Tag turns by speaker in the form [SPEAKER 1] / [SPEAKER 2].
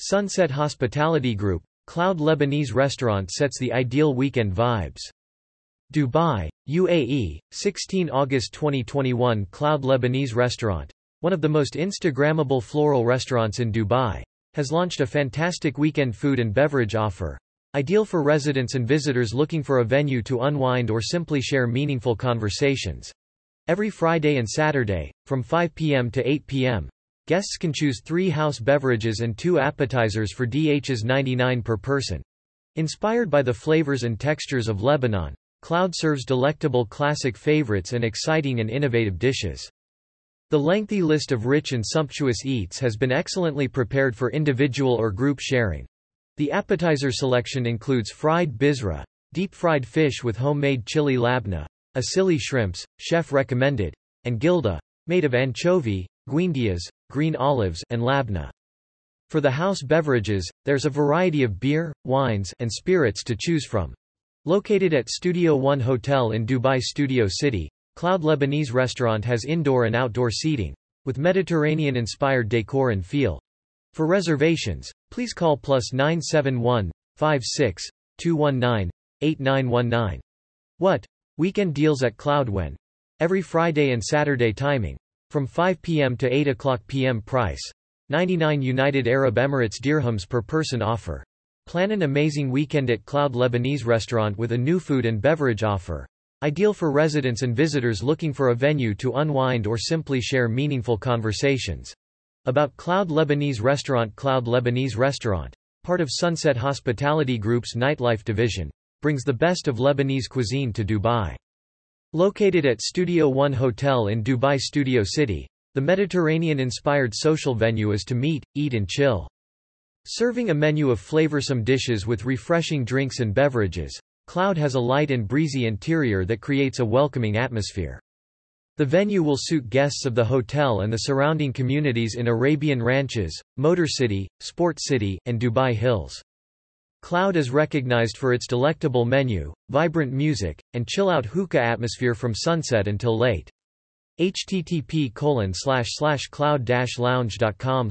[SPEAKER 1] Sunset Hospitality Group, Cloud Lebanese Restaurant sets the ideal weekend vibes. Dubai, UAE, 16 August 2021 Cloud Lebanese Restaurant, one of the most Instagrammable floral restaurants in Dubai, has launched a fantastic weekend food and beverage offer. Ideal for residents and visitors looking for a venue to unwind or simply share meaningful conversations. Every Friday and Saturday, from 5 p.m. to 8 p.m., guests can choose three house beverages and two appetizers for DHs 99 per person. Inspired by the flavors and textures of Lebanon, Cloud serves delectable classic favorites and exciting and innovative dishes. The lengthy list of rich and sumptuous eats has been excellently prepared for individual or group sharing. The appetizer selection includes fried bizra, deep-fried fish with homemade chili labna, asili shrimps, chef recommended, and gilda, made of anchovy, guindillas, green olives, and labna. For the house beverages, there's a variety of beer, wines, and spirits to choose from. Located at Studio One Hotel in Dubai Studio City, Cloud Lebanese Restaurant has indoor and outdoor seating, with Mediterranean-inspired decor and feel. For reservations, please call plus 971 56 219 8919. What? Weekend deals at Cloud when? Every Friday and Saturday timing. From 5 p.m. to 8 o'clock p.m. price. 99 United Arab Emirates dirhams per person offer. Plan an amazing weekend at Cloud Lebanese Restaurant with a new food and beverage offer. Ideal for residents and visitors looking for a venue to unwind or simply share meaningful conversations. About Cloud Lebanese Restaurant Cloud Lebanese Restaurant, part of Sunset Hospitality Group's nightlife division, brings the best of Lebanese cuisine to Dubai. Located at Studio One Hotel in Dubai Studio City, the Mediterranean-inspired social venue is to meet, eat and chill. Serving a menu of flavorsome dishes with refreshing drinks and beverages, Cloud has a light and breezy interior that creates a welcoming atmosphere. The venue will suit guests of the hotel and the surrounding communities in Arabian Ranches, Motor City, Sport City, and Dubai Hills. Cloud is recognized for its delectable menu, vibrant music, and chill-out hookah atmosphere from sunset until late. http cloud-lounge.com